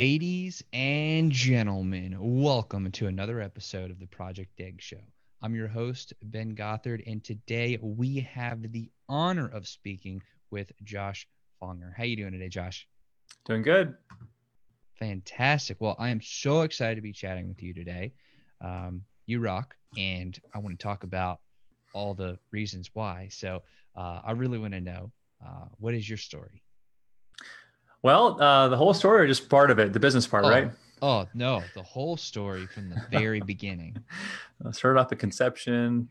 Ladies and gentlemen, welcome to another episode of the Project Egg Show. I'm your host, Ben Gothard, and today we have the honor of speaking with Josh Fonger. How you doing today, Josh? Doing good. Fantastic. Well, I am so excited to be chatting with you today. Um, you rock, and I want to talk about all the reasons why. So uh, I really want to know uh, what is your story? Well, uh, the whole story or just part of it, the business part, oh, right? Oh no, the whole story from the very beginning. I'll start off the conception,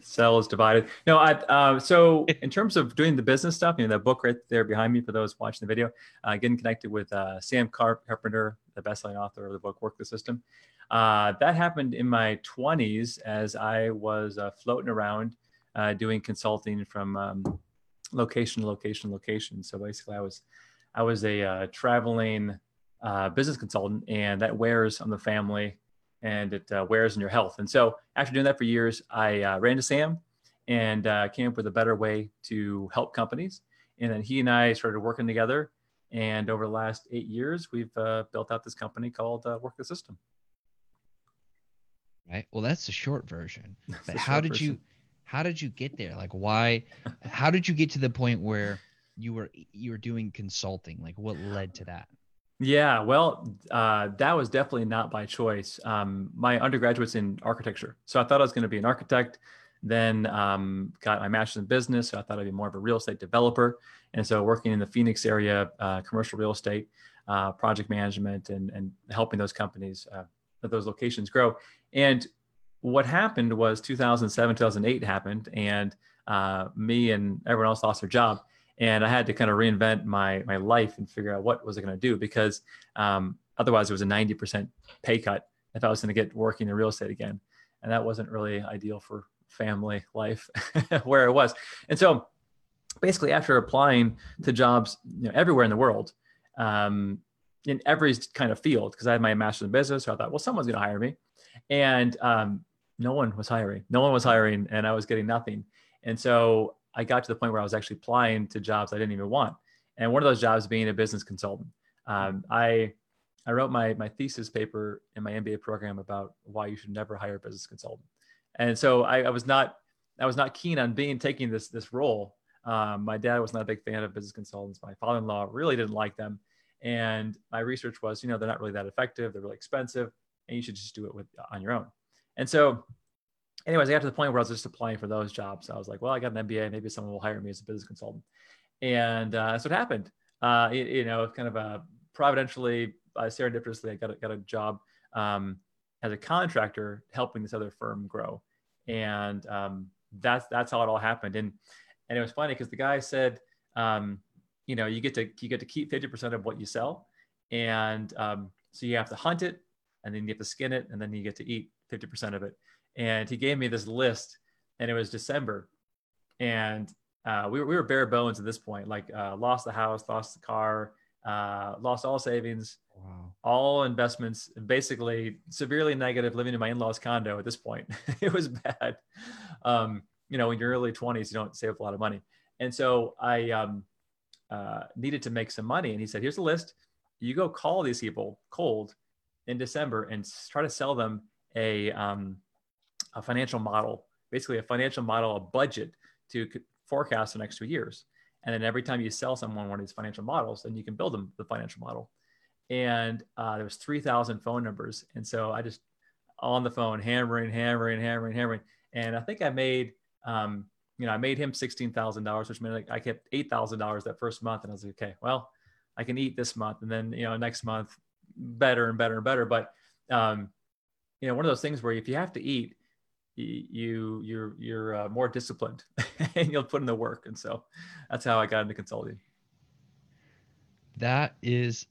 cell is divided. No, I uh, so in terms of doing the business stuff, you know, that book right there behind me for those watching the video, uh, getting connected with uh, Sam Carpenter, the best-selling author of the book Work the System. Uh, that happened in my 20s as I was uh, floating around uh, doing consulting from um, location to location location. So basically, I was I was a uh, traveling uh, business consultant, and that wears on the family and it uh, wears on your health. And so, after doing that for years, I uh, ran to Sam and uh, came up with a better way to help companies. And then he and I started working together. And over the last eight years, we've uh, built out this company called Work the System. Right. Well, that's the short version. But how did you? How did you get there? Like, why? how did you get to the point where you were you were doing consulting like what led to that? Yeah well uh, that was definitely not by choice. Um, my undergraduate's in architecture so i thought i was going to be an architect then um, got my master's in business so i thought i'd be more of a real estate developer and so working in the phoenix area uh, commercial real estate uh, project management and, and helping those companies uh, those locations grow. And what happened was 2007 2008 happened and uh, me and everyone else lost their job and I had to kind of reinvent my my life and figure out what was I going to do because um, otherwise it was a 90% pay cut if I was going to get working in real estate again, and that wasn't really ideal for family life where it was. And so basically, after applying to jobs you know, everywhere in the world, um, in every kind of field, because I had my master's in business, so I thought, well, someone's going to hire me, and um, no one was hiring. No one was hiring, and I was getting nothing. And so I got to the point where I was actually applying to jobs I didn't even want. And one of those jobs being a business consultant. Um, I I wrote my my thesis paper in my MBA program about why you should never hire a business consultant. And so I, I was not I was not keen on being taking this this role. Um, my dad was not a big fan of business consultants. My father-in-law really didn't like them. And my research was, you know, they're not really that effective. They're really expensive, and you should just do it with on your own. And so anyways, I got to the point where I was just applying for those jobs. I was like, well, I got an MBA. Maybe someone will hire me as a business consultant. And uh, that's what happened. Uh, it, you know, kind of a providentially, uh, serendipitously, I got a, got a job um, as a contractor helping this other firm grow. And um, that's, that's how it all happened. And, and it was funny because the guy said, um, you know, you get to, you get to keep 50% of what you sell. And um, so you have to hunt it and then you have to skin it and then you get to eat 50% of it and he gave me this list and it was december. And uh, we, were, we were bare bones at this point like uh, lost the house lost the car uh, lost all savings wow. all investments basically severely negative living in my in-laws condo at this point. It was bad. Um, you know in your early 20s you don't save a lot of money. And so i um, uh, needed to make some money. And he said here's a list. You go call these people cold in december and try to sell them a um, a financial model, basically a financial model, a budget to forecast the next two years. And then every time you sell someone one of these financial models, then you can build them the financial model. And uh, there was 3,000 phone numbers. And so I just on the phone, hammering, hammering, hammering, hammering. And I think I made, um, you know, I made him $16,000, which meant like I kept $8,000 that first month. And I was like, okay, well, I can eat this month. And then, you know, next month better and better and better. But, um, you know, one of those things where if you have to eat, you you're you're uh, more disciplined and you'll put in the work. And so that's how i got into consulting. That is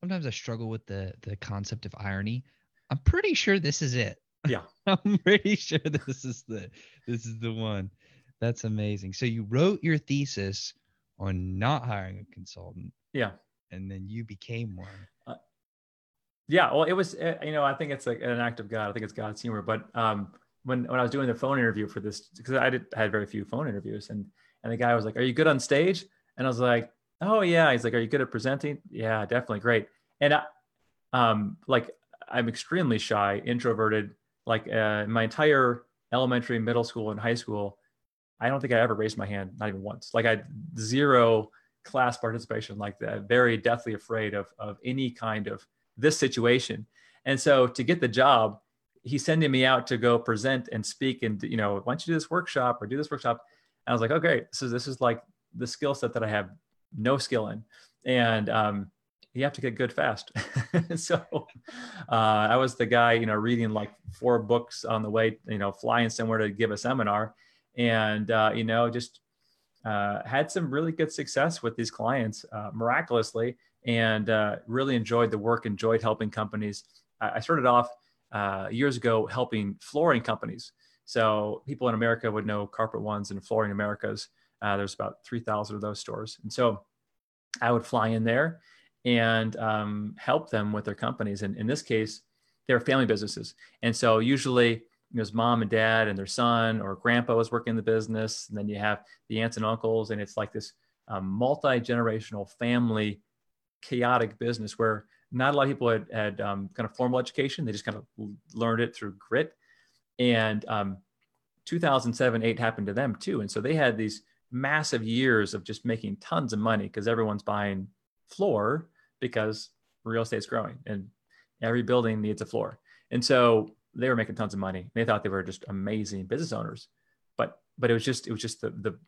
sometimes i struggle with the the concept of irony. I'm pretty sure this is it. Yeah. I'm pretty sure this is the this is the one. That's amazing. So you wrote your thesis on not hiring a consultant. Yeah. And then you became one yeah, well, it was eh, you know I think it's like an act of God. I think it's God's humor. But um, when when I was doing the phone interview for this, because I did I had very few phone interviews, and and the guy was like, "Are you good on stage?" And I was like, oh yeah he's like are you good at presenting yeah definitely great and I, um like i'm extremely shy introverted like uh, my entire elementary middle school and high school i don't think i ever raised my hand not even once like i zero class participation like that very deathly afraid of of any kind of this situation. And so to get the job he's sending me out to go present and speak and you know why don't you do this workshop or do this workshop? And i was like okay is this is like the skill set that i have no skill in. And um, you have to get good fast. So uh, i was the guy you know reading like four books on the way you know flying somewhere to give a seminar. And uh, you know just uh, had some really good success with these clients uh, miraculously and uh, really enjoyed the work enjoyed helping companies i started off uh, years ago helping flooring companies. So people in America would know Carpet Ones and Flooring Americas. Uh, there's about 3,000 of those stores. And so I would fly in there and um, help them with their companies. And in this case, they're family businesses. And so usually was mom and dad and their son or grandpa was working in the business. And then you have the aunts and uncles. And it's like this um, multi-generational family chaotic business where not a lot of people had, had um, kind of formal education. They just kind of learned it through grit. And um, 2007, eight happened to them too. And so they had these massive years of just making tons of money because everyone's buying floor because real estate's growing and every building needs a floor. And so they were making tons of money. They thought they were just amazing business owners, but but it was just it was just the the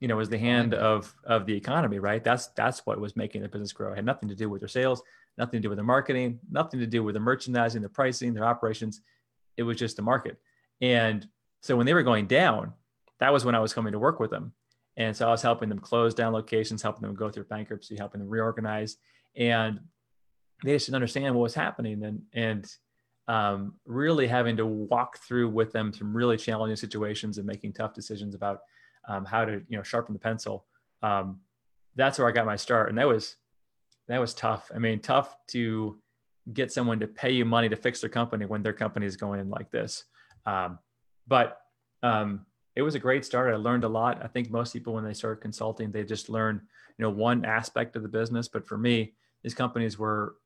you know was the hand of of the economy, right? That's that's what was making the business grow. It had nothing to do with their sales, nothing to do with their marketing, nothing to do with the merchandising, the pricing, their operations. It was just the market. And so when they were going down, that was when I was coming to work with them. And so I was helping them close down locations, helping them go through bankruptcy, helping them reorganize. And they just didn't understand what was happening and, and um, really having to walk through with them some really challenging situations and making tough decisions about um, how to, you know, sharpen the pencil. Um, that's where I got my start. And that was that was tough. I mean, tough to get someone to pay you money to fix their company when their company is going like this. Um, but um, it was a great start. I learned a lot. I think most people, when they start consulting, they just learn, you know, one aspect of the business. But for me, these companies were,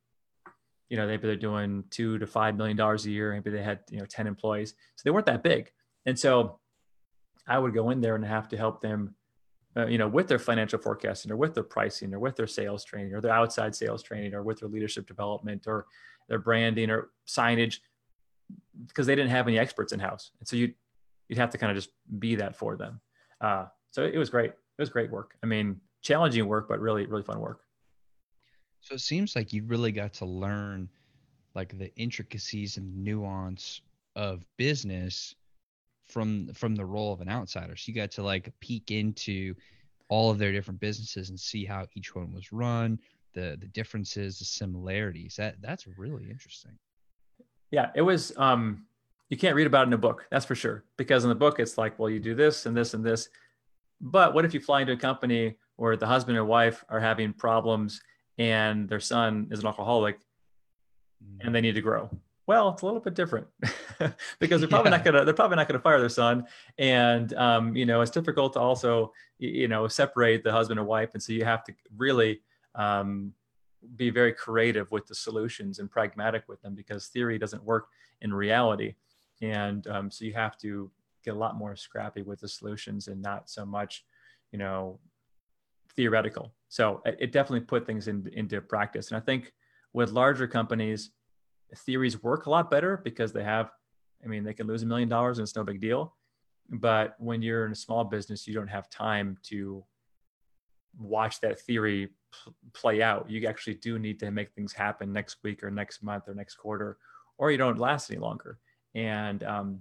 you know, maybe they're doing two to five million dollars a year. Maybe they had, you know, ten employees, so they weren't that big. And so, I would go in there and have to help them uh, you know, with their financial forecasting or with their pricing or with their sales training or their outside sales training or with their leadership development or their branding or signage because they didn't have any experts in house. And so you, you'd have to kind of just be that for them. Uh, so it was great. It was great work. I mean, challenging work, but really, really fun work. So it seems like you really got to learn like the intricacies and nuance of business from from the role of an outsider. So you got to like peek into all of their different businesses and see how each one was run, the the differences, the similarities. That that's really interesting. Yeah, it was um you can't read about it in a book, that's for sure. Because in the book it's like, well, you do this and this and this. But what if you fly into a company where the husband and wife are having problems and their son is an alcoholic and they need to grow? Well, it's a little bit different because they're probably yeah. not gonna they're probably not gonna fire their son, and um, you know it's difficult to also you know separate the husband and wife, and so you have to really um, be very creative with the solutions and pragmatic with them because theory doesn't work in reality, and um, so you have to get a lot more scrappy with the solutions and not so much, you know, theoretical. So it, it definitely put things in, into practice, and I think with larger companies theories work a lot better because they have, I mean, they can lose a million dollars and it's no big deal. But when you're in a small business, you don't have time to watch that theory play out. You actually do need to make things happen next week or next month or next quarter, or you don't last any longer. And um,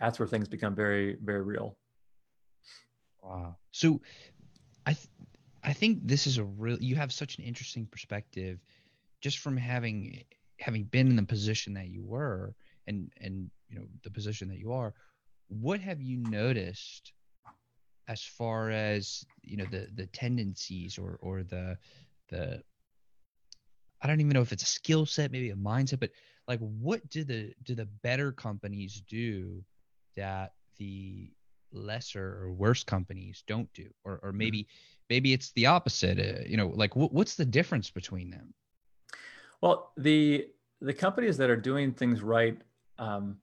that's where things become very, very real. Wow. So I, th- I think this is a real, you have such an interesting perspective just from having having been in the position that you were and and you know the position that you are what have you noticed as far as you know the the tendencies or or the the I don't even know if it's a skill set, maybe a mindset, but like what do the do the better companies do that the lesser or worse companies don't do? Or or maybe maybe it's the opposite. Uh, you know, like w- what's the difference between them? Well, the the companies that are doing things right um,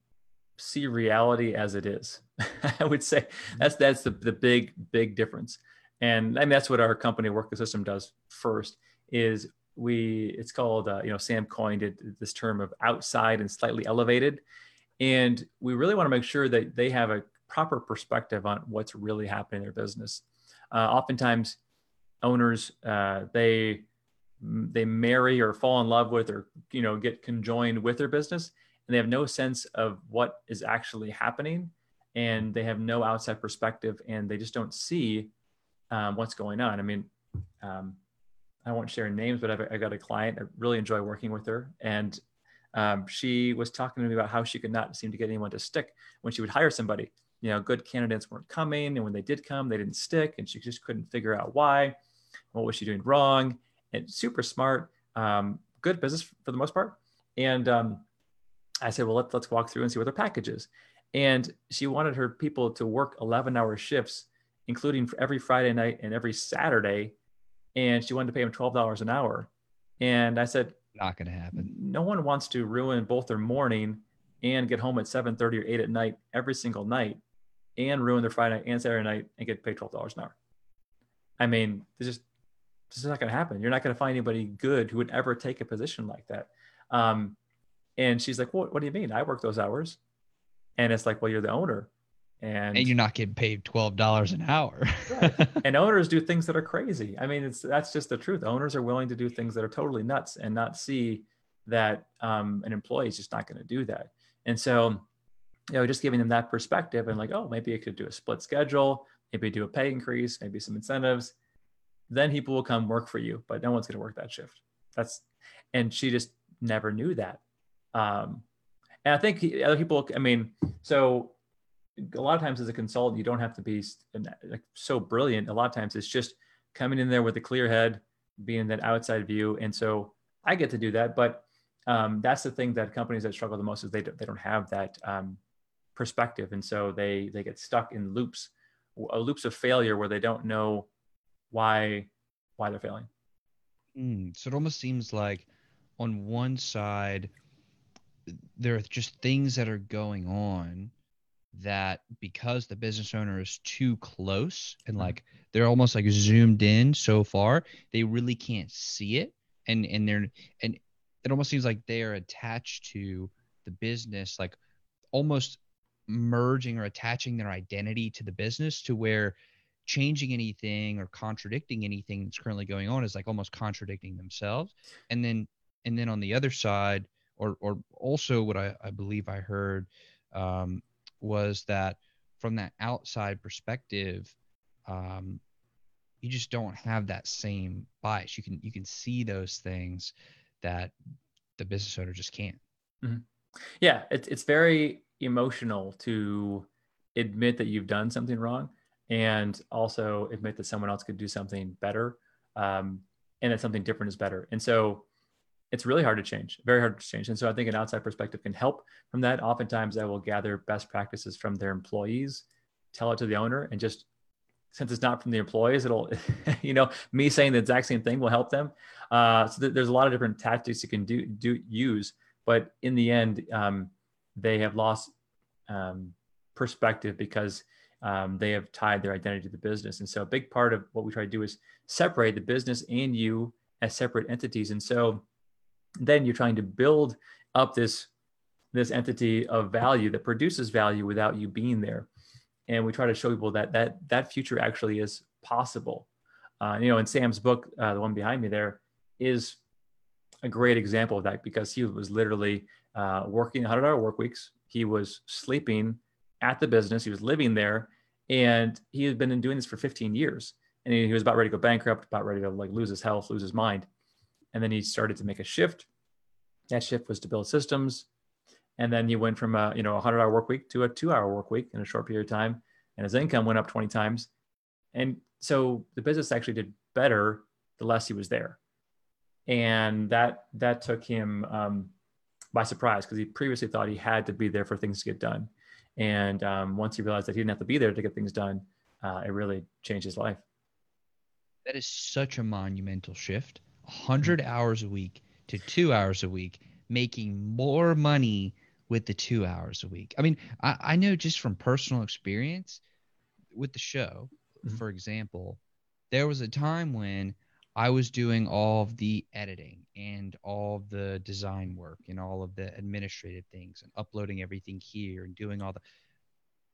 see reality as it is. I would say mm-hmm. that's that's the, the big big difference, and I mean that's what our company Work the System does first. Is we it's called uh, you know Sam coined it this term of outside and slightly elevated, and we really want to make sure that they have a proper perspective on what's really happening in their business. Uh, oftentimes, owners uh, they they marry or fall in love with or you know get conjoined with their business and they have no sense of what is actually happening and they have no outside perspective and they just don't see um, what's going on. I mean um, i won't share names but I've, I got a client i really enjoy working with her and um, she was talking to me about how she could not seem to get anyone to stick when she would hire somebody. You know good candidates weren't coming and when they did come they didn't stick and she just couldn't figure out why what was she doing wrong and super smart, um, good business for the most part. And um, I said, well, let, let's walk through and see what their package is. And she wanted her people to work 11 hour shifts, including every Friday night and every Saturday. And she wanted to pay them $12 an hour. And I said, not going to happen. No one wants to ruin both their morning and get home at 7.30 or 8 at night every single night and ruin their Friday night and Saturday night and get paid $12 an hour. I mean, this just this is not going to happen. You're not going to find anybody good who would ever take a position like that. Um, and she's like, what, what do you mean? I work those hours. And it's like, well, you're the owner. And, and you're not getting paid $12 an hour. right. And owners do things that are crazy. I mean, it's, that's just the truth. Owners are willing to do things that are totally nuts and not see that um, an employee is just not going to do that. And so, you know, just giving them that perspective and like, oh, maybe you could do a split schedule, maybe do a pay increase, maybe some incentives then people will come work for you, but no one's going to work that shift. That's, and she just never knew that. Um, and I think other people, I mean, so a lot of times as a consultant, you don't have to be like so brilliant. A lot of times it's just coming in there with a clear head, being that outside view. And so I get to do that, but um, that's the thing that companies that struggle the most is they don't, they don't have that um, perspective. And so they, they get stuck in loops, loops of failure where they don't know why why they're failing. Mm, so it almost seems like on one side there are just things that are going on that because the business owner is too close and mm-hmm. like they're almost like zoomed in so far they really can't see it and and they're and it almost seems like they are attached to the business like almost merging or attaching their identity to the business to where changing anything or contradicting anything that's currently going on is like almost contradicting themselves. And then and then on the other side or or also what i, I believe i heard um, was that from that outside perspective um, you just don't have that same bias. You can you can see those things that the business owner just can't. Mm-hmm. yeah it's, it's very emotional to admit that you've done something wrong and also admit that someone else could do something better um, and that something different is better. And so it's really hard to change, very hard to change. And so I think an outside perspective can help from that. Oftentimes, I will gather best practices from their employees, tell it to the owner, and just since it's not from the employees, it'll, you know, me saying the exact same thing will help them. Uh, so th- there's a lot of different tactics you can do do use, but in the end, um, they have lost um, perspective because um, they have tied their identity to the business. And so a big part of what we try to do is separate the business and you as separate entities. And so then you're trying to build up this this entity of value that produces value without you being there. And we try to show people that that that future actually is possible. Uh, you know, in Sam's book, uh, the one behind me there, is a great example of that because he was literally uh, working 100 hour work weeks. He was sleeping at the business. He was living there, and he had been doing this for 15 years. And he, he was about ready to go bankrupt, about ready to like lose his health, lose his mind. And then he started to make a shift. That shift was to build systems. And then he went from a you know a hundred hour work week to a two hour work week in a short period of time, and his income went up 20 times. And so the business actually did better the less he was there, and that that took him um, by surprise because he previously thought he had to be there for things to get done. And um, once he realized that he didn't have to be there to get things done, uh, it really changed his life. That is such a monumental shift. 100 hours a week to two hours a week, making more money with the two hours a week. I mean, I, I know just from personal experience with the show, Mhm. for example, there was a time when I was doing all of the editing and all of the design work and all of the administrative things and uploading everything here and doing all the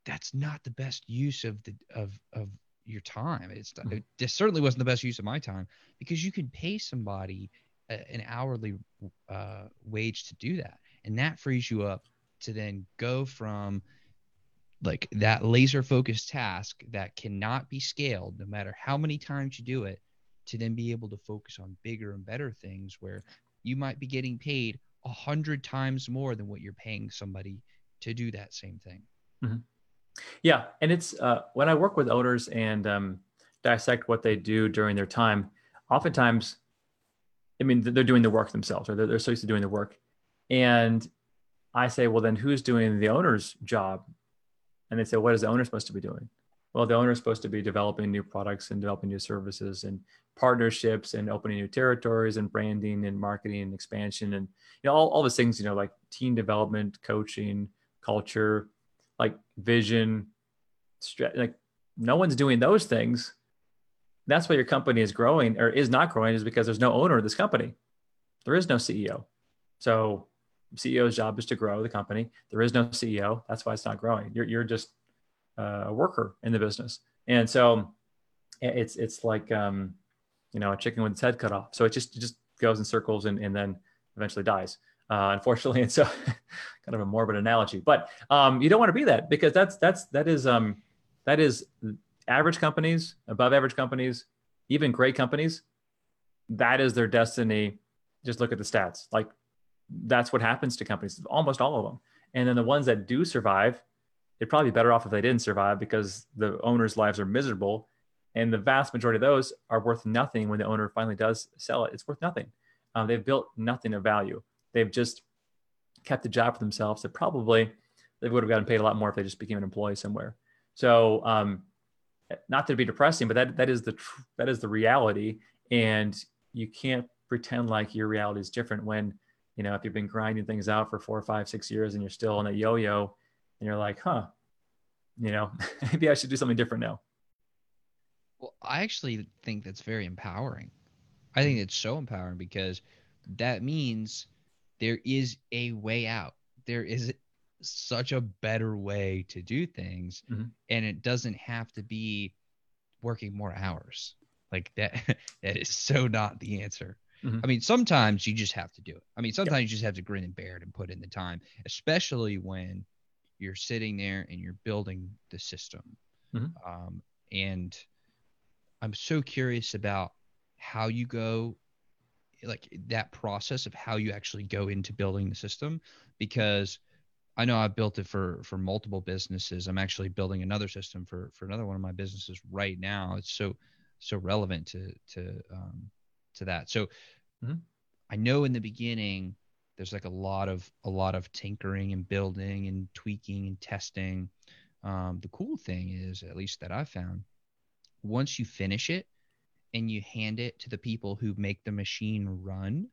that's not the best use of the of of your time. It's Mhm. it certainly wasn't the best use of my time because you can pay somebody a, an hourly uh, wage to do that, and that frees you up to then go from like that laser focused task that cannot be scaled no matter how many times you do it to then be able to focus on bigger and better things where you might be getting paid a hundred times more than what you're paying somebody to do that same thing Yeah, and it's uh, when I work with owners and um, dissect what they do during their time. Oftentimes, I mean, they're doing the work themselves, or they're, they're so used to doing the work, and I say, well, then who's doing the owner's job? And they say, what is the owner supposed to be doing? Well, the owner is supposed to be developing new products and developing new services and partnerships and opening new territories and branding and marketing and expansion and you know all, all those things you know like team development coaching culture like vision like no one's doing those things. That's why your company is growing or is not growing is because there's no owner of this company. There is no ceo so ceo's job is to grow the company. There is no ceo that's why it's not growing. You're, you're just uh, a worker in the business. And so it's it's like um, you know a chicken with its head cut off. So it just it just goes in circles and, and then eventually dies uh, unfortunately. And so kind of a morbid analogy. But um, you don't want to be that because that's that's that is um, that is average companies above average companies even great companies that is their destiny. Just look at the stats. Like that's what happens to companies almost all of them. And then the ones that do survive they'd probably be better off if they didn't survive because the owners lives are miserable. And the vast majority of those are worth nothing when the owner finally does sell it. It's worth nothing. Um, they've built nothing of value. They've just kept a job for themselves. That probably they would have gotten paid a lot more if they just became an employee somewhere. So um, not to be depressing but that that is the tr- that is the reality. And you can't pretend like your reality is different when you know if you've been grinding things out for four five six years and you're still on a yo-yo and you're like huh you know maybe i should do something different now Well, I actually think that's very empowering. I think it's so empowering because that means there is a way out. There is such a better way to do things, Mhm. and it doesn't have to be working more hours. Like that, that is so not the answer. Mhm. I mean, sometimes you just have to do it. I mean, sometimes you just have to grin and bear it and put in the time, especially when you're sitting there and you're building the system. Mhm. Um, and I'm so curious about how you go, like that process of how you actually go into building the system, because I know I've built it for for multiple businesses. I'm actually building another system for for another one of my businesses right now. It's so so relevant to to um, to that. So Mhm. I know in the beginning there's like a lot of a lot of tinkering and building and tweaking and testing. Um, the cool thing is, at least that I've found, once you finish it and you hand it to the people who make the machine run,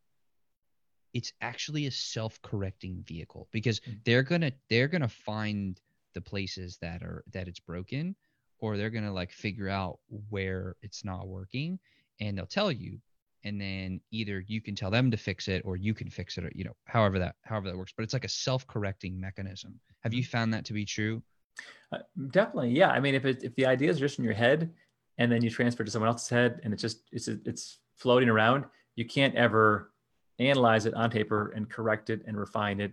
it's actually a self-correcting vehicle because Mm. they're gonna they're gonna find the places that are that it's broken or they're gonna like figure out where it's not working and they'll tell you and then either you can tell them to fix it or you can fix it or you know however that however that works but it's like a self-correcting mechanism have you found that to be true Uh, definitely, yeah. I mean, if it, if the idea is just in your head, and then you transfer to someone else's head, and it's just it's it's floating around, you can't ever analyze it on paper and correct it and refine it,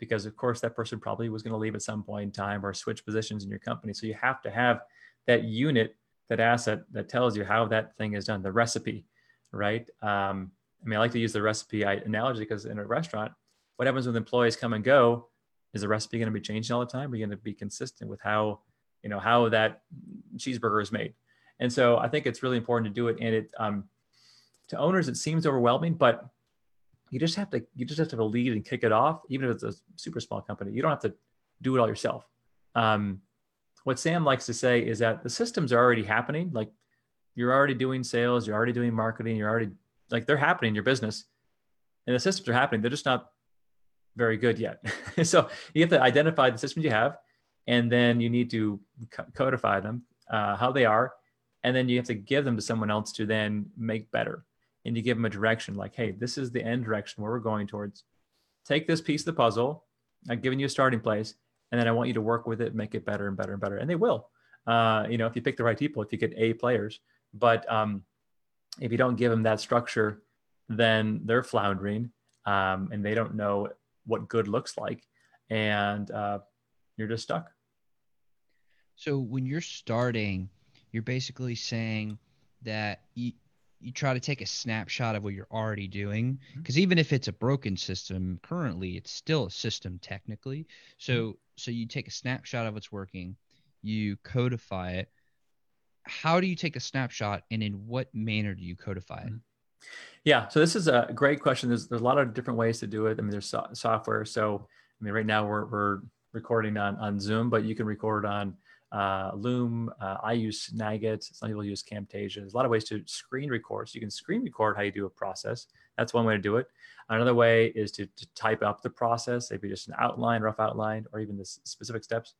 because of course that person probably was going to leave at some point in time or switch positions in your company. So you have to have that unit, that asset that tells you how that thing is done, the recipe, right? Um, I mean, I like to use the recipe analogy because in a restaurant, what happens when employees come and go? is the recipe going to be changing all the time? Are you going to be consistent with how, you know, how that cheeseburger is made? And so I think it's really important to do it. And it, um, to owners, it seems overwhelming, but you just have to, you just have to lead and kick it off. Even if it's a super small company, you don't have to do it all yourself. Um, what Sam likes to say is that the systems are already happening. Like you're already doing sales, you're already doing marketing, you're already like they're happening in your business, and the systems are happening. They're just not very good yet. so you have to identify the systems you have, and then you need to codify them, uh, how they are, and then you have to give them to someone else to then make better. And you give them a direction, like, hey, this is the end direction where we're going towards. Take this piece of the puzzle. I've given you a starting place, and then I want you to work with it, make it better and better and better. And they will. Uh, you know, if you pick the right people, if you get A players, but um, if you don't give them that structure, then they're floundering um, and they don't know what good looks like, and uh, you're just stuck. So when you're starting, you're basically saying that you, you try to take a snapshot of what you're already doing because mm-hmm. even if it's a broken system currently it's still a system technically so mm-hmm. so you take a snapshot of what's working you codify it how do you take a snapshot and in what manner do you codify it? Mm-hmm. Yeah, so this is a great question. There's, there's a lot of different ways to do it. I mean, there's so- software. So, I mean, right now we're, we're recording on, on Zoom, but you can record on uh, Loom. Uh, I use Snagit. Some people use Camtasia. There's a lot of ways to screen record. So you can screen record how you do a process. That's one way to do it. Another way is to, to type up the process, maybe just an outline, rough outline, or even the specific steps.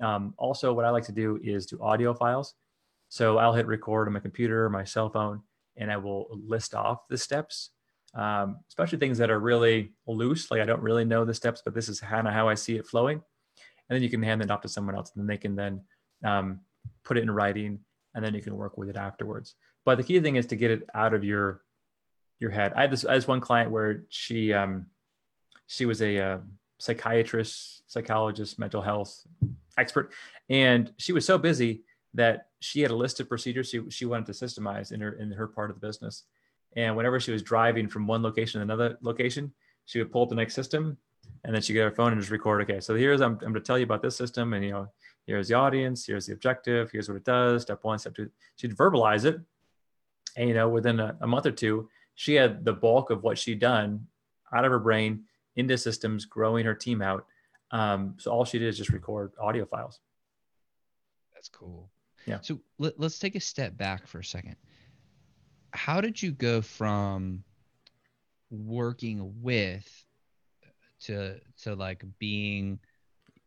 Um, also, what I like to do is do audio files. So I'll hit record on my computer, my cell phone, and I will list off the steps, um, especially things that are really loose. Like I don't really know the steps, but this is kind of how I see it flowing. And then you can hand it off to someone else, and then they can then um, put it in writing, and then you can work with it afterwards. But the key thing is to get it out of your your head. I had this as one client where she um, she was a uh, psychiatrist, psychologist, mental health expert, and she was so busy that she had a list of procedures she, she wanted to systemize in her in her part of the business. And whenever she was driving from one location to another location, she would pull up the next system and then she'd get her phone and just record, okay, so here's I'm, I'm going to tell you about this system and you know, here's the audience, here's the objective, here's what it does, step one, step two. She'd verbalize it. And you know, within a, a month or two, she had the bulk of what she'd done out of her brain into systems, growing her team out. Um, so all she did is just record audio files. That's cool. Yeah. So let, let's take a step back for a second. How did you go from working with to to like being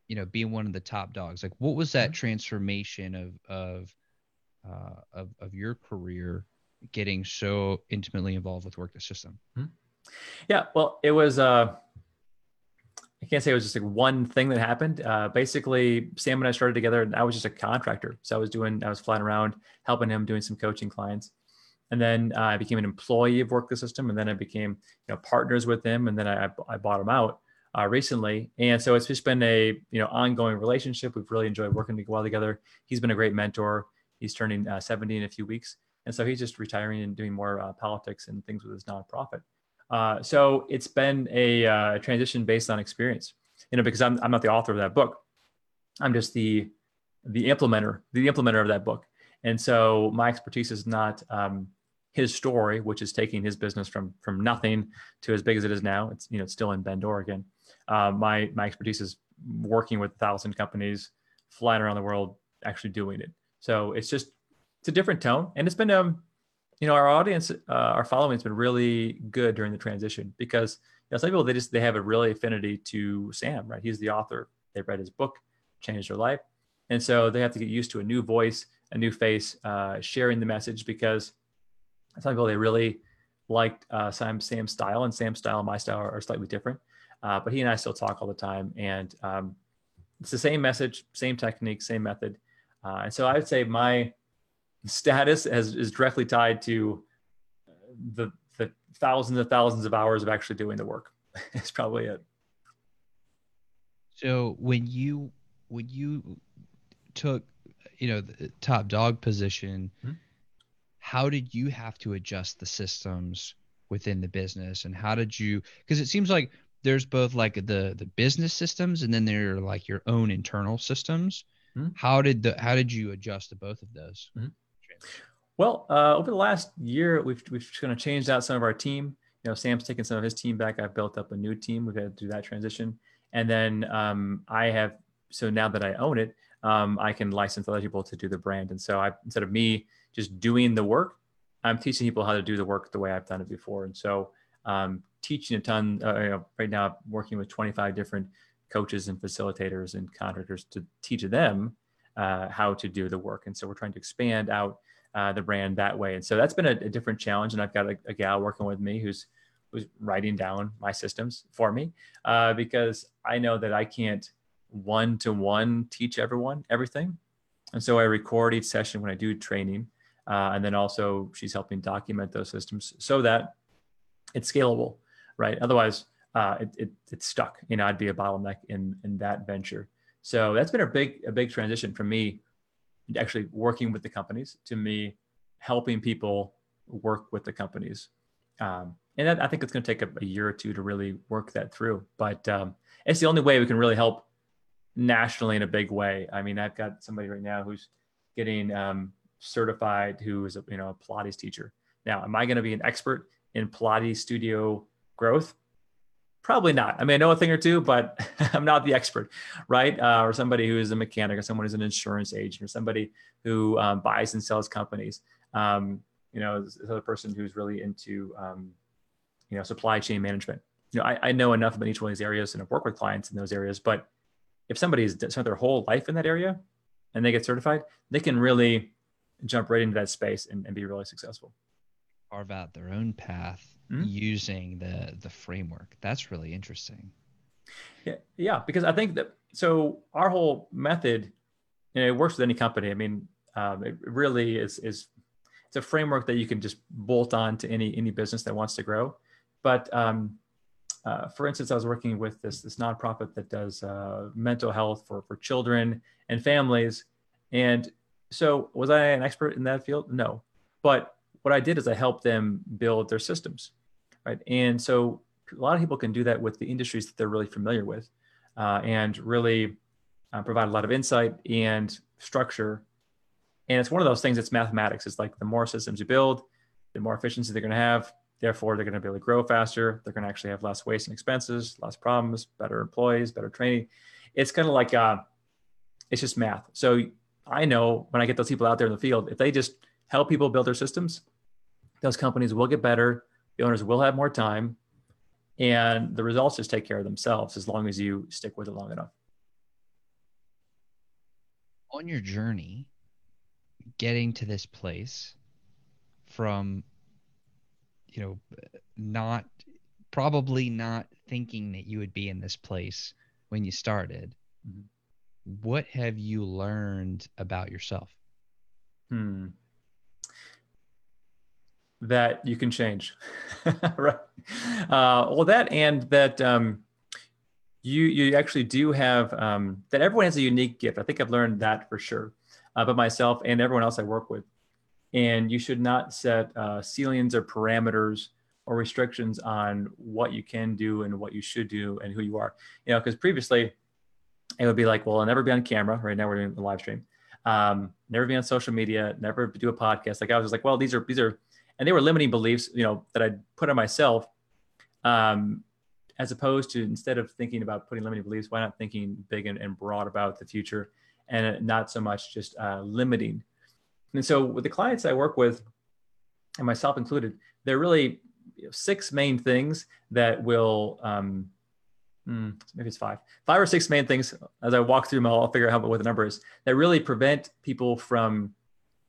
you know being one of the top dogs like what was that mm-hmm. transformation of of uh, of of your career getting so intimately involved with work the system mm-hmm. yeah well it was uh I can't say it was just like one thing that happened. Uh, basically, Sam and I started together, and I was just a contractor. So I was doing, I was flying around, helping him, doing some coaching clients, and then uh, I became an employee of Work the System, and then I became, you know, partners with him, and then I, I bought him out uh, recently. And so it's just been a, you know, ongoing relationship. We've really enjoyed working well together. He's been a great mentor. He's turning uh, 70 in a few weeks, and so he's just retiring and doing more uh, politics and things with his nonprofit. Uh, so it's been a uh, transition based on experience, you know, because I'm, I'm not the author of that book. I'm just the, the implementer, the implementer of that book. And so my expertise is not um, his story, which is taking his business from, from nothing to as big as it is now. It's, you know, it's still in Bend, Oregon. Uh, my, my expertise is working with a thousand companies, flying around the world, actually doing it. So it's just, it's a different tone. And it's been, um, you know our audience uh, our following has been really good during the transition because you know some people they just they have a really affinity to sam right? He's the author. They read his book changed their life. And so they have to get used to a new voice a new face uh, sharing the message because some people they really liked uh, Sam, Sam's style and Sam's style and my style are, are slightly different. Uh, but he and I still talk all the time and um, it's the same message same technique same method. Uh, and so I would say my status has, is directly tied to the, the thousands and thousands of hours of actually doing the work. it's probably it. So when you when you took you know the top dog position, mm-hmm. how did you have to adjust the systems within the business, and how did you? Because it seems like there's both like the the business systems, and then there are like your own internal systems. Mm-hmm. How did the how did you adjust to both of those? Mm-hmm. Well, uh, over the last year, we've we've kind of changed out some of our team. You know, Sam's taken some of his team back. I've built up a new team. We've had to do that transition, and then um, I have. So now that I own it, um, I can license other people to do the brand. And so I, instead of me just doing the work. I'm teaching people how to do the work the way I've done it before. And so, um, teaching a ton. Uh, you know, right now, I'm working with 25 different coaches and facilitators and contractors to teach them uh, how to do the work. And so, we're trying to expand out uh, the brand that way. And so, that's been a, a different challenge. And I've got a, a, gal working with me who's who's writing down my systems for me uh, because I know that I can't one to one teach everyone everything. And so I record each session when I do training. Uh, and then also she's helping document those systems so that it's scalable, right? Otherwise, uh, it, it, it's stuck. You know, I'd be a bottleneck in in that venture. So that's been a big a big transition for me, actually working with the companies to me helping people work with the companies. Um, and that, I think it's going to take a, a, year or two to really work that through. But um, it's the only way we can really help nationally in a big way. I mean, I've got somebody right now who's getting um, certified who is a you know a Pilates teacher. Now, am I going to be an expert in Pilates studio growth? Probably not. I mean, I know a thing or two, but I'm not the expert, right? Uh, or somebody who is a mechanic, or someone who's an insurance agent, or somebody who um, buys and sells companies. Um, you know, this other person who's really into, um, you know, supply chain management. You know, I, I know enough about each one of these areas and I've worked with clients in those areas, but if somebody's spent their whole life in that area and they get certified, they can really jump right into that space and, and be really successful. Carve out their own path mm-hmm. using the the framework. That's really interesting. Yeah, yeah, because I think that so our whole method, you know, it works with any company. I mean, um, it really is is it's a framework that you can just bolt on to any any business that wants to grow. But um, uh, for instance, I was working with this this nonprofit that does uh, mental health for for children and families, and so was I an expert in that field? No, but what I did is I helped them build their systems, right? And so a lot of people can do that with the industries that they're really familiar with, uh, and really uh, provide a lot of insight and structure. And it's one of those things that's mathematics. It's like the more systems you build, the more efficiency they're going to have, Therefore, they're going to be able to grow faster. They're going to actually have less waste and expenses, less problems, better employees, better training. It's kind of like uh, it's just math. So I know when I get those people out there in the field, if they just help people build their systems, those companies will get better. The owners will have more time, and the results just take care of themselves as long as you stick with it long enough. On your journey, getting to this place from you know, not probably not thinking that you would be in this place when you started. Mm-hmm. What have you learned about yourself? Hmm. That you can change, right? Uh, well, that and that um, you you actually do have um, that everyone has a unique gift. I think I've learned that for sure. Uh, but myself and everyone else I work with, and you should not set uh, ceilings or parameters or restrictions on what you can do and what you should do and who you are. You know, because previously it would be like, well, I'll never be on camera. Right now we're doing the live stream. Um, never be on social media. Never do a podcast. Like I was just like, well, these are these are, and they were limiting beliefs. You know, that I put on myself. Um, as opposed to instead of thinking about putting limiting beliefs, why not thinking big and, and broad about the future, and not so much just uh, limiting and so with the clients I work with, and myself included, there are really six main things that will, um, hmm, maybe it's five, five or six main things. As I walk through them, I'll figure out what the number is that really prevent people from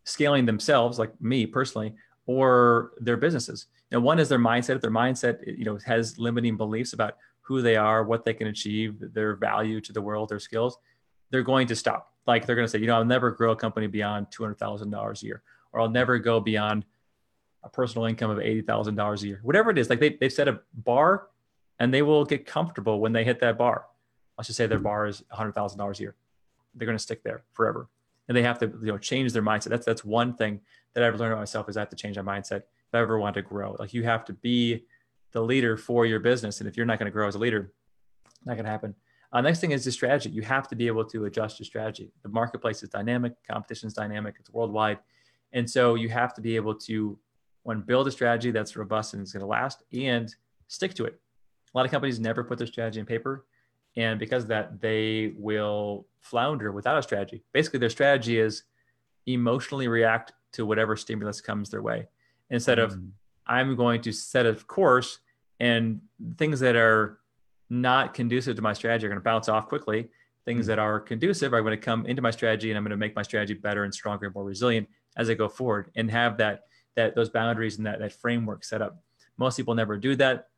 scaling themselves, like me personally, or their businesses. You know, one is their mindset. If their mindset, you know, has limiting beliefs about who they are, what they can achieve, their value to the world, their skills, they're going to stop like they're going to say, you know, I'll never grow a company beyond two hundred thousand dollars a year, or I'll never go beyond a personal income of eighty thousand dollars a year, whatever it is. Like they they set a bar, and they will get comfortable when they hit that bar. Let's just say their mm-hmm. bar is hundred thousand dollars a year. They're going to stick there forever, and they have to you know change their mindset. That's that's one thing that I've learned about myself is I have to change my mindset if I ever want to grow. Like you have to be the leader for your business, and if you're not going to grow as a leader, not going to happen. Uh, next thing is the strategy. You have to be able to adjust your strategy. The marketplace is dynamic, competition is dynamic, it's worldwide. And so you have to be able to, one, build a strategy that's robust and is going to last and stick to it. A lot of companies never put their strategy in paper. And because of that, they will flounder without a strategy. Basically, their strategy is emotionally react to whatever stimulus comes their way instead of Mm. I'm going to set a course and things that are not conducive to my strategy are going to bounce off quickly. Things Mm. that are conducive are going to come into my strategy and I'm going to make my strategy better and stronger and more resilient as I go forward and have that that those boundaries and that, that framework set up. Most people never do that.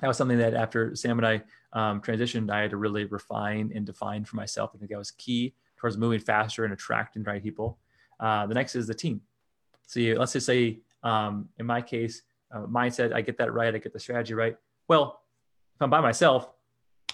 That was something that after Sam and I um, transitioned, I had to really refine and define for myself. I think that was key towards moving faster and attracting the right people. Uh, the next is the team. So you, let's just say, um, in my case, uh, mindset, I get that right, I get the strategy right. Well, if I'm by myself,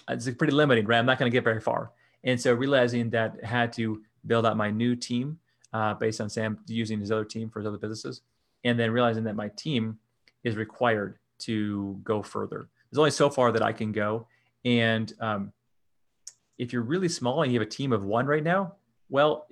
it's pretty limiting, right? I'm not going to get very far. And so realizing that I had to build out my new team uh, based on Sam using his other team for his other businesses, and then realizing that my team is required to go further. There's only so far that I can go, and um, if you're really small and you have a team of one right now, well,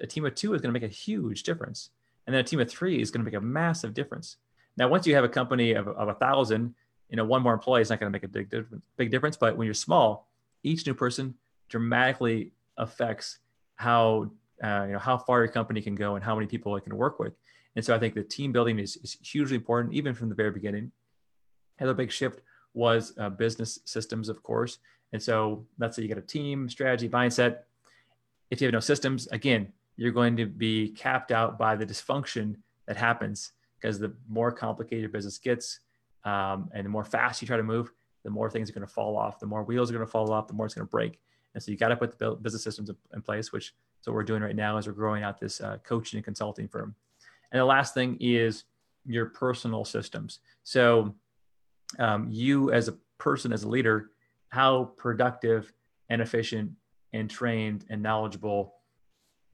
a team of two is going to make a huge difference, and then a team of three is going to make a massive difference. Now, once you have a company of, of a thousand, you know, one more employee is not going to make a big difference, big difference. But when you're small, each new person dramatically affects how uh, you know how far your company can go and how many people it can work with. And so I think the team building is, is hugely important, even from the very beginning. Another big shift was uh, business systems, of course. And so that's how you get a team strategy mindset. If you have no systems, again, you're going to be capped out by the dysfunction that happens because the more complicated your business gets um, and the more fast you try to move, the more things are going to fall off, the more wheels are going to fall off, the more it's going to break. And so you got to put the business systems in place, which is what we're doing right now as we're growing out this uh, coaching and consulting firm. And the last thing is your personal systems. So um, you as a person, as a leader, how productive and efficient and trained and knowledgeable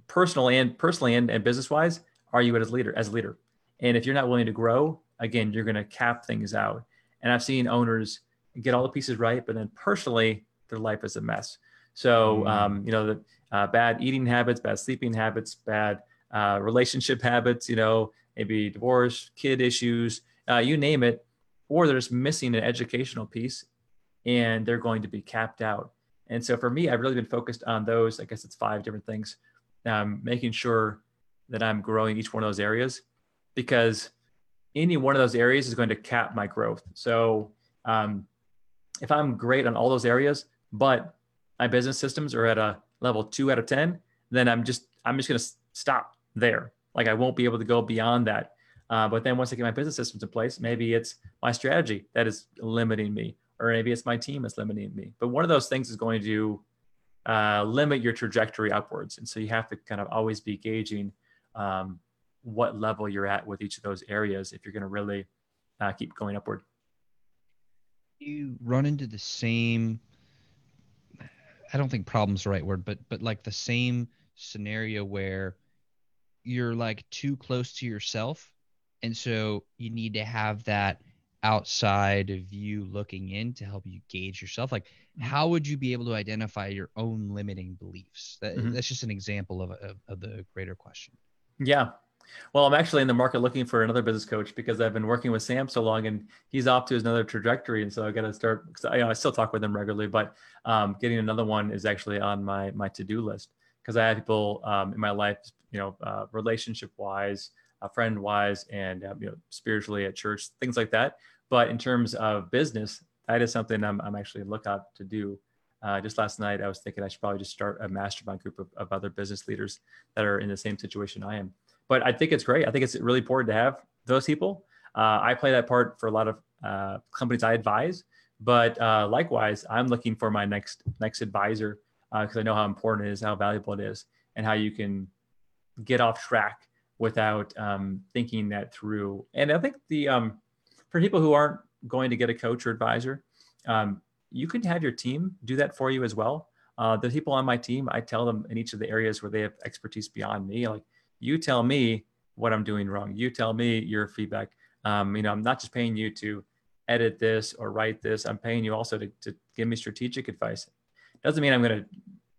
personally and personally and, and business wise are you as a leader as a leader? And if you're not willing to grow again you're going to cap things out. And i've seen owners get all the pieces right but then personally their life is a mess. So Mm. um, you know the uh, bad eating habits bad sleeping habits bad uh, relationship habits you know maybe divorce kid issues uh, you name it or they're just missing an educational piece and they're going to be capped out. And so for me i've really been focused on those. I guess it's five different things um, making sure that i'm growing each one of those areas because any one of those areas is going to cap my growth. So um, if i'm great on all those areas but my business systems are at a level two out of ten then i'm just i'm just going to stop there. Like i won't be able to go beyond that. Uh, but then once I get my business systems in place, maybe it's my strategy that is limiting me, or maybe it's my team that's limiting me. But one of those things is going to uh, limit your trajectory upwards. And so you have to kind of always be gauging um, what level you're at with each of those areas if you're going to really uh, keep going upward. You run into the same. I don't think problem's the right word, but but like the same scenario where you're like too close to yourself and so you need to have that outside of you looking in to help you gauge yourself like how would you be able to identify your own limiting beliefs that, Mhm. that's just an example of, of, of the greater question Yeah. Well, I'm actually in the market looking for another business coach because I've been working with Sam so long and he's off to another trajectory. And so I got to start, I, you know, I still talk with him regularly, but um, getting another one is actually on my, my to-do list because I have people um, in my life, you know, uh, relationship wise, uh, friend wise, and, uh, you know, spiritually at church, things like that. But in terms of business, that is something I'm, I'm actually lookout to do. Uh, just last night, I was thinking I should probably just start a mastermind group of, of other business leaders that are in the same situation I am but I think it's great. I think it's really important to have those people. Uh, I play that part for a lot of uh, companies I advise, but uh, likewise, I'm looking for my next next advisor because I know how important it is, how valuable it is, and how you can get off track without um, thinking that through. And I think the um, for people who aren't going to get a coach or advisor, um, you can have your team do that for you as well. Uh, the people on my team, I tell them in each of the areas where they have expertise beyond me, like you tell me what I'm doing wrong. You tell me your feedback. Um, you know, I'm not just paying you to edit this or write this. I'm paying you also to, to give me strategic advice. Doesn't mean I'm going to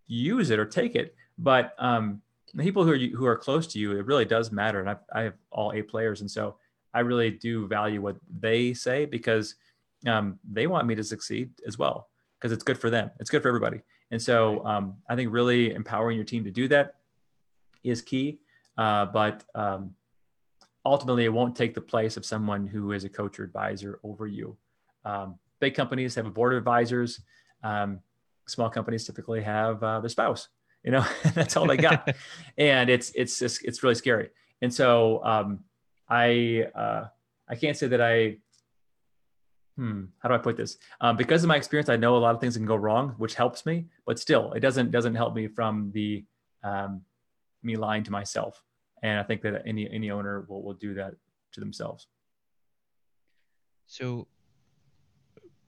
use it or take it, but um, the people who are who are close to you, it really does matter. And I, I have all A players, and so I really do value what they say because um, they want me to succeed as well because it's good for them. It's good for everybody. And so um, I think really empowering your team to do that is key. Uh, but um, ultimately it won't take the place of someone who is a coach or advisor over you. Um, big companies have a board of advisors. Um, small companies typically have uh, their spouse. You know, that's all they got, and it's it's just, it's really scary. And so um, I uh, I can't say that I hmm, how do I put this? Um, because of my experience, I know a lot of things can go wrong, which helps me, but still, it doesn't doesn't help me from the um, me lying to myself. And I think that any any owner will will do that to themselves. So,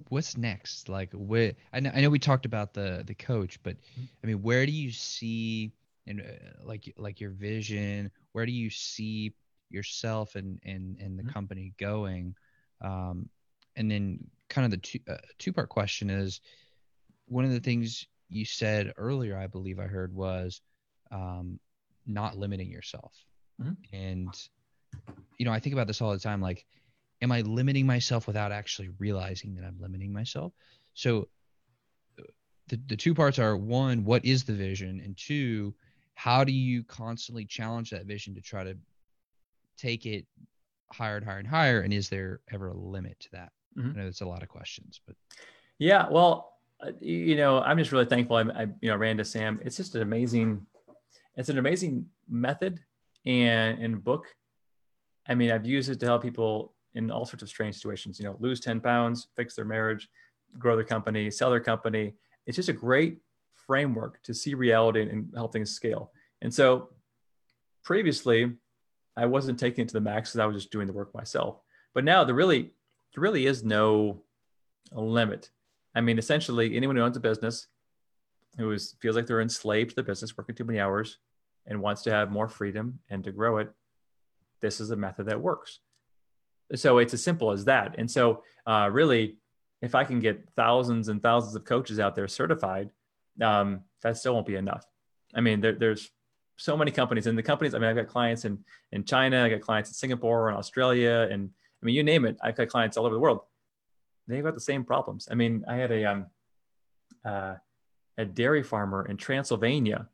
what's next? Like, where I know, I know we talked about the the coach, but mm-hmm. I mean, where do you see and uh, like like your vision? Where do you see yourself and and and the mm-hmm. company going? Um, and then kind of the two uh, two part question is one of the things you said earlier, I believe I heard was um, not limiting yourself. Mm-hmm. And you know, I think about this all the time. Like, am I limiting myself without actually realizing that I'm limiting myself? So the, the two parts are one, what is the vision? And two, how do you constantly challenge that vision to try to take it higher and higher and higher? And is there ever a limit to that? Mm-hmm. I know it's a lot of questions, but yeah, well, uh, you know, I'm just really thankful. I, I, you know, ran to Sam. It's just an amazing, it's an amazing method and and book. I mean, I've used it to help people in all sorts of strange situations. You know, lose 10 pounds, fix their marriage, grow their company, sell their company. It's just a great framework to see reality and help things scale. And so, previously, I wasn't taking it to the max because I was just doing the work myself. But now, there really there really is no limit. I mean, essentially, anyone who owns a business who is, feels like they're enslaved to the business, working too many hours, and wants to have more freedom and to grow it, this is a method that works. So it's as simple as that. And so, uh, really, if I can get thousands and thousands of coaches out there certified, um, that still won't be enough. I mean, there, there's so many companies, and the companies. I mean, I've got clients in in China, I got clients in Singapore and Australia, and I mean, you name it. I've got clients all over the world. They've got the same problems. I mean, I had a um, uh, a dairy farmer in Transylvania,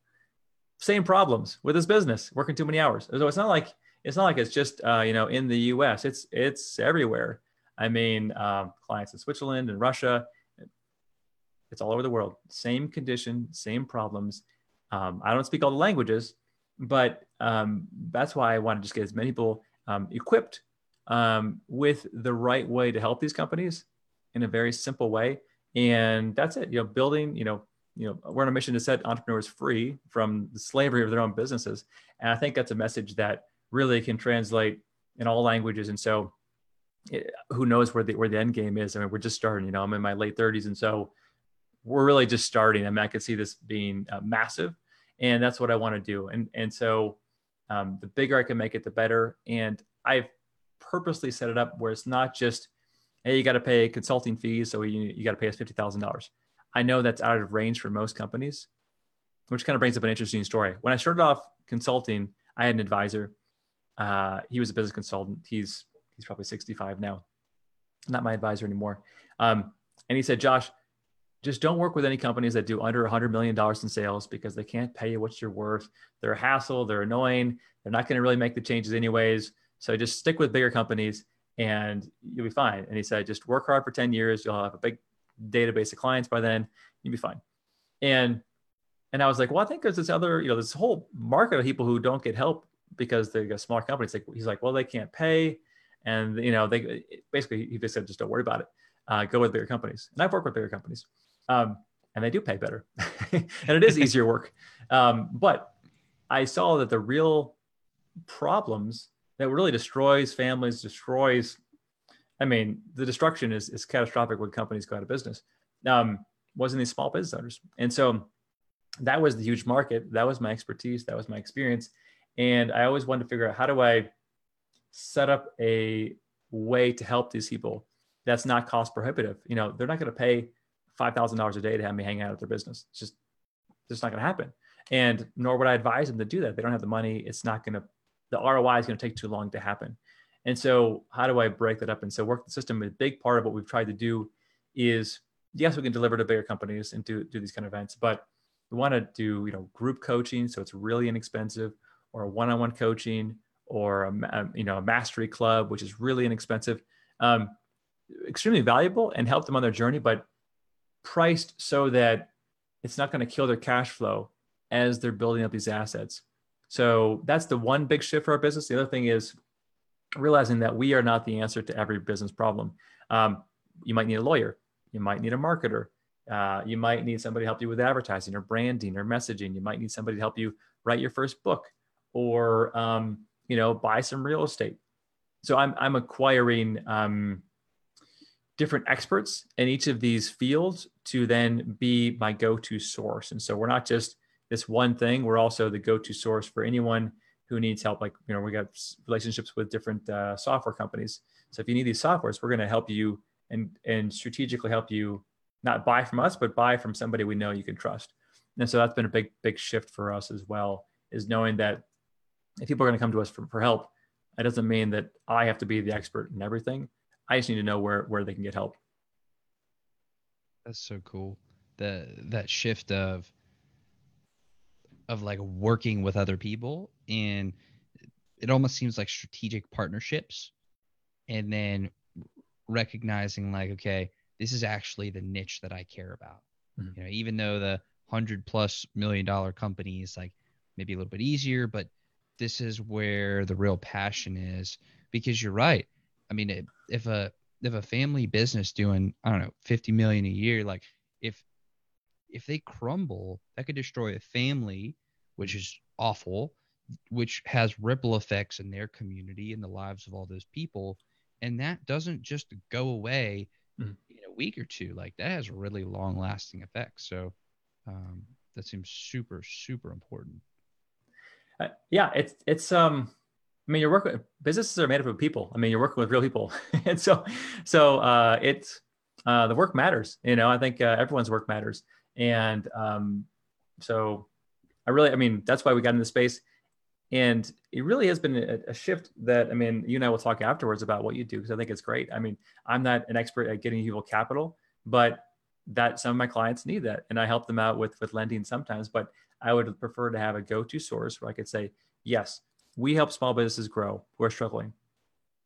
same problems with his business, working too many hours. So it's not like it's not like it's just uh, you know in the U.S. It's it's everywhere. I mean, um, clients in Switzerland and Russia. It's all over the world. Same condition, same problems. Um, I don't speak all the languages, but um, that's why I want to just get as many people um, equipped um, with the right way to help these companies in a very simple way. And that's it. You know, building. You know, you know, we're on a mission to set entrepreneurs free from the slavery of their own businesses. And I think that's a message that really can translate in all languages. And so, it, eh, who knows where the where the end game is? I mean, we're just starting. You know, I'm in my late 30s, and so we're really just starting. I mean, I could see this being uh, massive, and that's what I want to do. And and so, um, the bigger I can make it, the better. And I've purposely set it up where it's not just, hey, you got to pay consulting fees, so you, you got to pay us fifty thousand dollars. I know that's out of range for most companies, which kind of brings up an interesting story. When I started off consulting, I had an advisor. Uh, he was a business consultant. He's he's probably 65 now, not my advisor anymore. Um, and he said, Josh, just don't work with any companies that do under $100 million in sales because they can't pay you what you're worth. They're a hassle. They're annoying. They're not going to really make the changes anyways. So just stick with bigger companies and you'll be fine. And he said, just work hard for 10 years. You'll have a big database of clients by then. You'll be fine. And and I was like, well, I think there's this other, you know, this whole market of people who don't get help because they're a small companies. Like he's like, well, they can't pay, and you know, they basically he just said, just don't worry about it. Uh, go with bigger companies. And I've worked with bigger companies, um, and they do pay better, and it is easier work. Um, but I saw that the real problems that really destroys families, destroys. I mean, the destruction is is catastrophic when companies go out of business. Um, wasn't these small business owners, and so that was the huge market. That was my expertise. That was my experience, and I always wanted to figure out how do I set up a way to help these people that's not cost prohibitive. You know, they're not going to pay five thousand dollars a day to have me hang out at their business. It's just it's just not going to happen. And nor would I advise them to do that. They don't have the money. It's not going to the ROI is going to take too long to happen. And so, how do I break that up? And so, work the system. A big part of what we've tried to do is yes, we can deliver to bigger companies and do, do these kind of events, but we want to do you know group coaching, so it's really inexpensive, or one-on-one coaching, or a you know a mastery club, which is really inexpensive. Um, extremely valuable and help them on their journey, but priced so that it's not going to kill their cash flow as they're building up these assets. So that's the one big shift for our business. The other thing is realizing that we are not the answer to every business problem. Um, you might need a lawyer, you might need a marketer, uh, you might need somebody to help you with advertising or branding or messaging. You might need somebody to help you write your first book or um, you know buy some real estate. So I'm I'm acquiring um, different experts in each of these fields to then be my go-to source. And so we're not just this one thing; we're also the go-to source for anyone who needs help. Like you know, we got relationships with different uh, software companies. So if you need these softwares, we're going to help you and and strategically help you not buy from us, but buy from somebody we know you can trust. And so that's been a big big shift for us as well. Is knowing that if people are going to come to us for, for help, that doesn't mean that I have to be the expert in everything. I just need to know where where they can get help. That's so cool. The that shift of of like working with other people and it almost seems like strategic partnerships and then recognizing like okay this is actually the niche that i care about mm-hmm. you know even though the 100 plus million dollar companies like maybe a little bit easier but this is where the real passion is because you're right i mean if a if a family business doing i don't know 50 million a year like if if they crumble that could destroy a family which is awful which has ripple effects in their community and the lives of all those people. And that doesn't just go away mm-hmm. in a week or two. Like that has really long lasting effects. So um, that seems super super important. Uh, yeah it's it's um I mean, you're working. Businesses are made up of people. I mean, you're working with real people, and so, so uh, it's uh, the work matters. You know, I think uh, everyone's work matters, and um, so I really, I mean, that's why we got into the space, and it really has been a, a, shift. That I mean, you and I will talk afterwards about what you do because I think it's great. I mean, I'm not an expert at getting people capital, but that some of my clients need that, and I help them out with with lending sometimes. But I would prefer to have a go-to source where I could say, yes, we help small businesses grow. Who are struggling.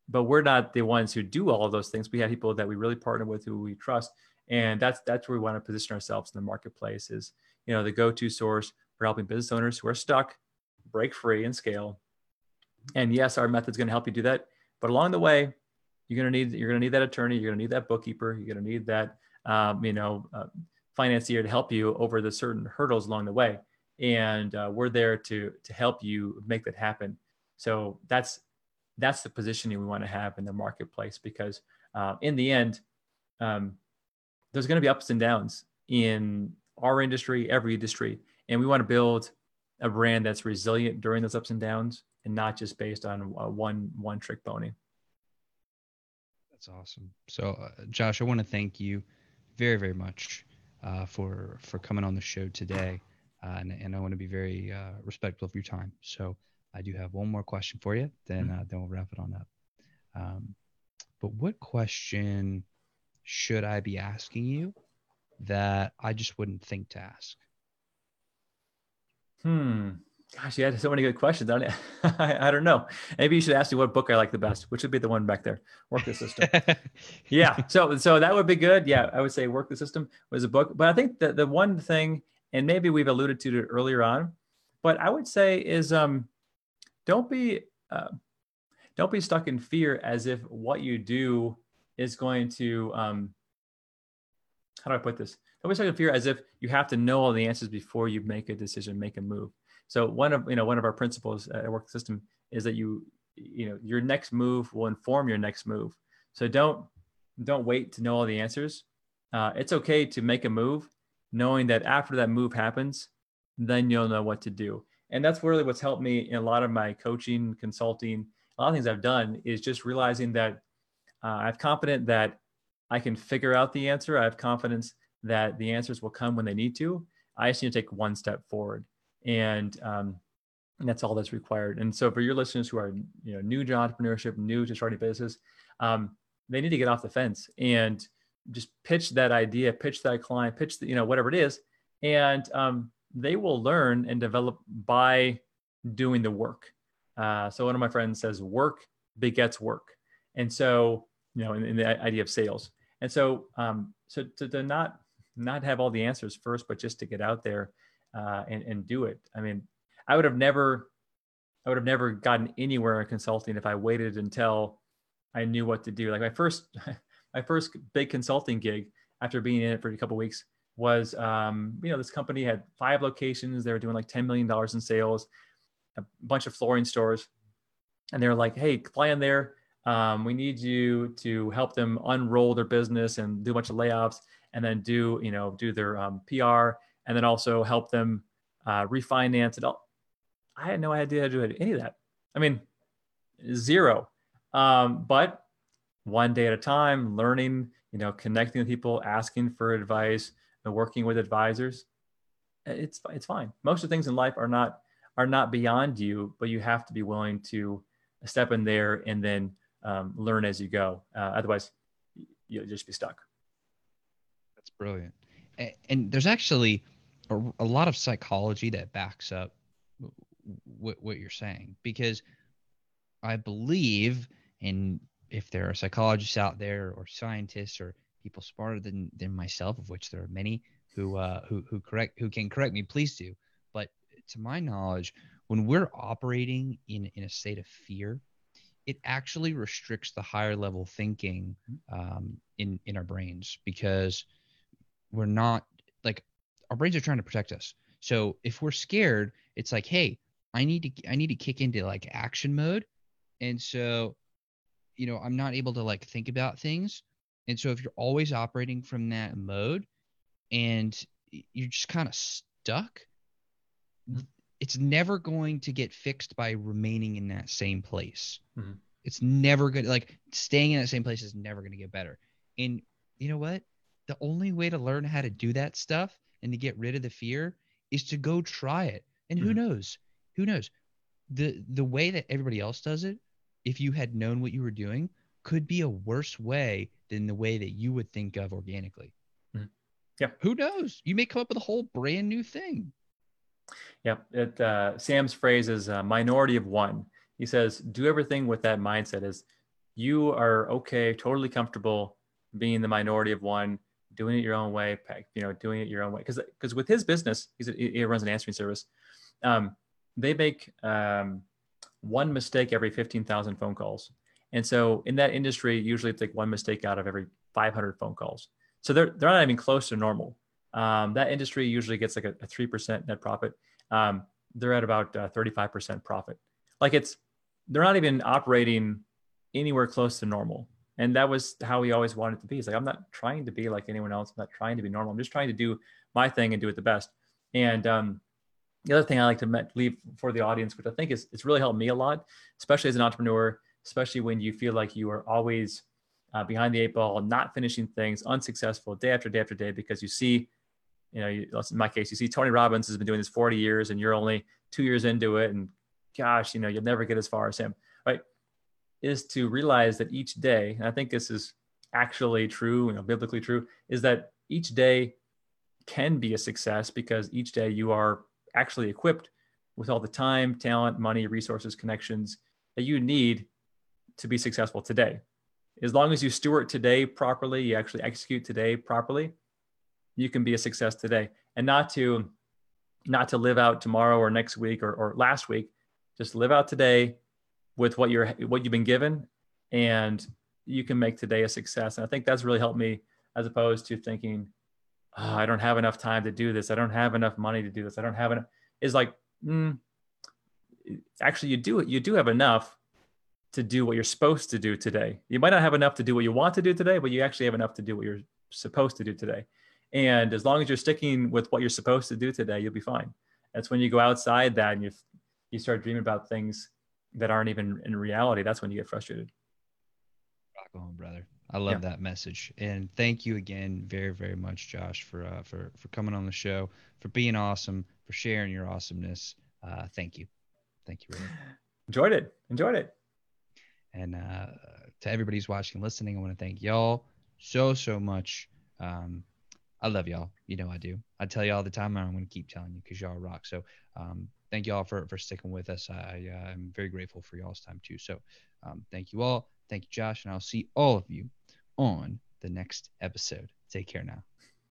But we're not the ones who do all of those things. We have people that we really partner with who we trust. And that's that's where we want to position ourselves in the marketplace is you know the go-to source for helping business owners who are stuck break free and scale. And yes our method is going to help you do that. But along the way you're going to need you're going to need that attorney. You're going to need that bookkeeper. You're going to need that um, you know uh, financier to help you over the certain hurdles along the way and uh, we're there to to help you make that happen. So that's that's the positioning we want to have in the marketplace because uh, in the end, um, there's going to be ups and downs in our industry, every industry, and we want to build a brand that's resilient during those ups and downs and not just based on uh, one one trick pony. That's awesome. So, uh, Josh, I want to thank you very very much uh, for for coming on the show today uh, and, and, I want to be very uh, respectful of your time. So I do have one more question for you, then mm-hmm. uh, then we'll wrap it on up. Um, but what question should I be asking you that I just wouldn't think to ask? Hmm. Gosh, you had so many good questions. I, I, I don't know. Maybe you should ask me what book I like the best, which would be the one back there. Work the system. yeah. So so that would be good. Yeah, I would say work the system was a book. But I think that the one thing and maybe we've alluded to it earlier on, but I would say is um, don't be uh, don't be stuck in fear as if what you do is going to um, how do I put this? Don't be stuck in fear as if you have to know all the answers before you make a decision, make a move. So one of you know one of our principles at Work System is that you you know your next move will inform your next move. So don't don't wait to know all the answers. Uh, it's okay to make a move knowing that after that move happens, then you'll know what to do. And that's really what's helped me in a lot of my coaching, consulting, a lot of things I've done is just realizing that uh, I have confidence that I can figure out the answer. I have confidence that the answers will come when they need to. I just need to take one step forward, and, um, and that's all that's required. And so, for your listeners who are you know new to entrepreneurship, new to starting business, um, they need to get off the fence and just pitch that idea, pitch that client, pitch the, you know whatever it is, and um, they will learn and develop by doing the work. Uh, so one of my friends says, "Work begets work," and so you know, in, in the idea of sales. And so, um, so to, to, not not have all the answers first, but just to get out there uh, and and do it. I mean, I would have never, I would have never gotten anywhere in consulting if I waited until I knew what to do. Like my first, my first big consulting gig after being in it for a couple weeks was, um, you know, this company had five locations. They were doing like ten million dollars in sales, a bunch of flooring stores, and they were like, "Hey, fly in there." Um, we need you to help them unroll their business and do a bunch of layoffs and then do, you know, do their um, PR and then also help them uh, refinance it all. I had no idea how to do any of that. I mean, zero. Um, but one day at a time, learning, you know, connecting with people, asking for advice, and working with advisors. It's it's fine. Most of the things in life are not are not beyond you, but you have to be willing to step in there and then um, learn as you go. Uh, otherwise, you'll just be stuck. That's brilliant. And, and there's actually a, a, lot of psychology that backs up what, what you're saying because I believe, and if there are psychologists out there or scientists or people smarter than, than myself, of which there are many who uh, who who correct who can correct me, please do. But to my knowledge, when we're operating in in a state of fear, it actually restricts the higher level thinking um, in in our brains because we're not like our brains are trying to protect us. So if we're scared, it's like, hey, I need to I need to kick into like action mode, and so you know I'm not able to like think about things, and so if you're always operating from that mode, and you're just kind of stuck, it's never going to get fixed by remaining in that same place. Mm-hmm. It's never good. Like staying in that same place is never going to get better. And you know what? The only way to learn how to do that stuff and to get rid of the fear is to go try it. And mm-hmm. who knows? Who knows? The the way that everybody else does it, if you had known what you were doing, could be a worse way than the way that you would think of organically. Mm-hmm. Yeah. Who knows? You may come up with a whole brand new thing. Yeah, it, uh, Sam's phrase is uh, minority of one. He says, do everything with that mindset is you are okay, totally comfortable being the minority of one, doing it your own way, you know, doing it your own way. Because because with his business, he's a, he runs an answering service. Um, they make um, one mistake every 15,000 phone calls. And so in that industry, usually it's like one mistake out of every 500 phone calls. So they're, they're not even close to normal. Um, that industry usually gets like a, a 3% net profit um, they're at about uh, 35% profit. Like it's, they're not even operating anywhere close to normal. And that was how we always wanted to be. He's like, I'm not trying to be like anyone else. I'm not trying to be normal. I'm just trying to do my thing and do it the best. And um, the other thing I like to leave for the audience, which I think is it's really helped me a lot, especially as an entrepreneur, especially when you feel like you are always uh, behind the eight ball, not finishing things, unsuccessful day after day after day because you see you know, you, in my case, you see Tony Robbins has been doing this 40 years and you're only two years into it. And gosh, you know, you'll never get as far as him, right? Is to realize that each day, and I think this is actually true, you know, biblically true, is that each day can be a success because each day you are actually equipped with all the time, talent, money, resources, connections that you need to be successful today. As long as you steward today properly, you actually execute today properly, you can be a success today. And not to not to live out tomorrow or next week or, or last week. Just live out today with what you're what you've been given and you can make today a success. And i think that's really helped me as opposed to thinking oh, i don't have enough time to do this i don't have enough money to do this i don't have enough is like mm, actually you do it you do have enough to do what you're supposed to do today you might not have enough to do what you want to do today but you actually have enough to do what you're supposed to do today and as long as you're sticking with what you're supposed to do today, you'll be fine. That's when you go outside that and you you start dreaming about things that aren't even in reality. That's when you get frustrated. Rock on, brother. I love yeah. that message, and thank you again, very, very much, Josh, for uh, for for coming on the show, for being awesome, for sharing your awesomeness. Uh, thank you, thank you. Really. Enjoyed it. Enjoyed it. And uh, to everybody who's watching, and listening, I want to thank y'all so so much. Um, I love y'all. You know I do. I tell you all the time, and I'm going to keep telling you because y'all rock. So um, thank y'all for for sticking with us. I uh, I'm very grateful for y'all's time too. So um, thank you all. Thank you, Josh, and I'll see all of you on the next episode. Take care now.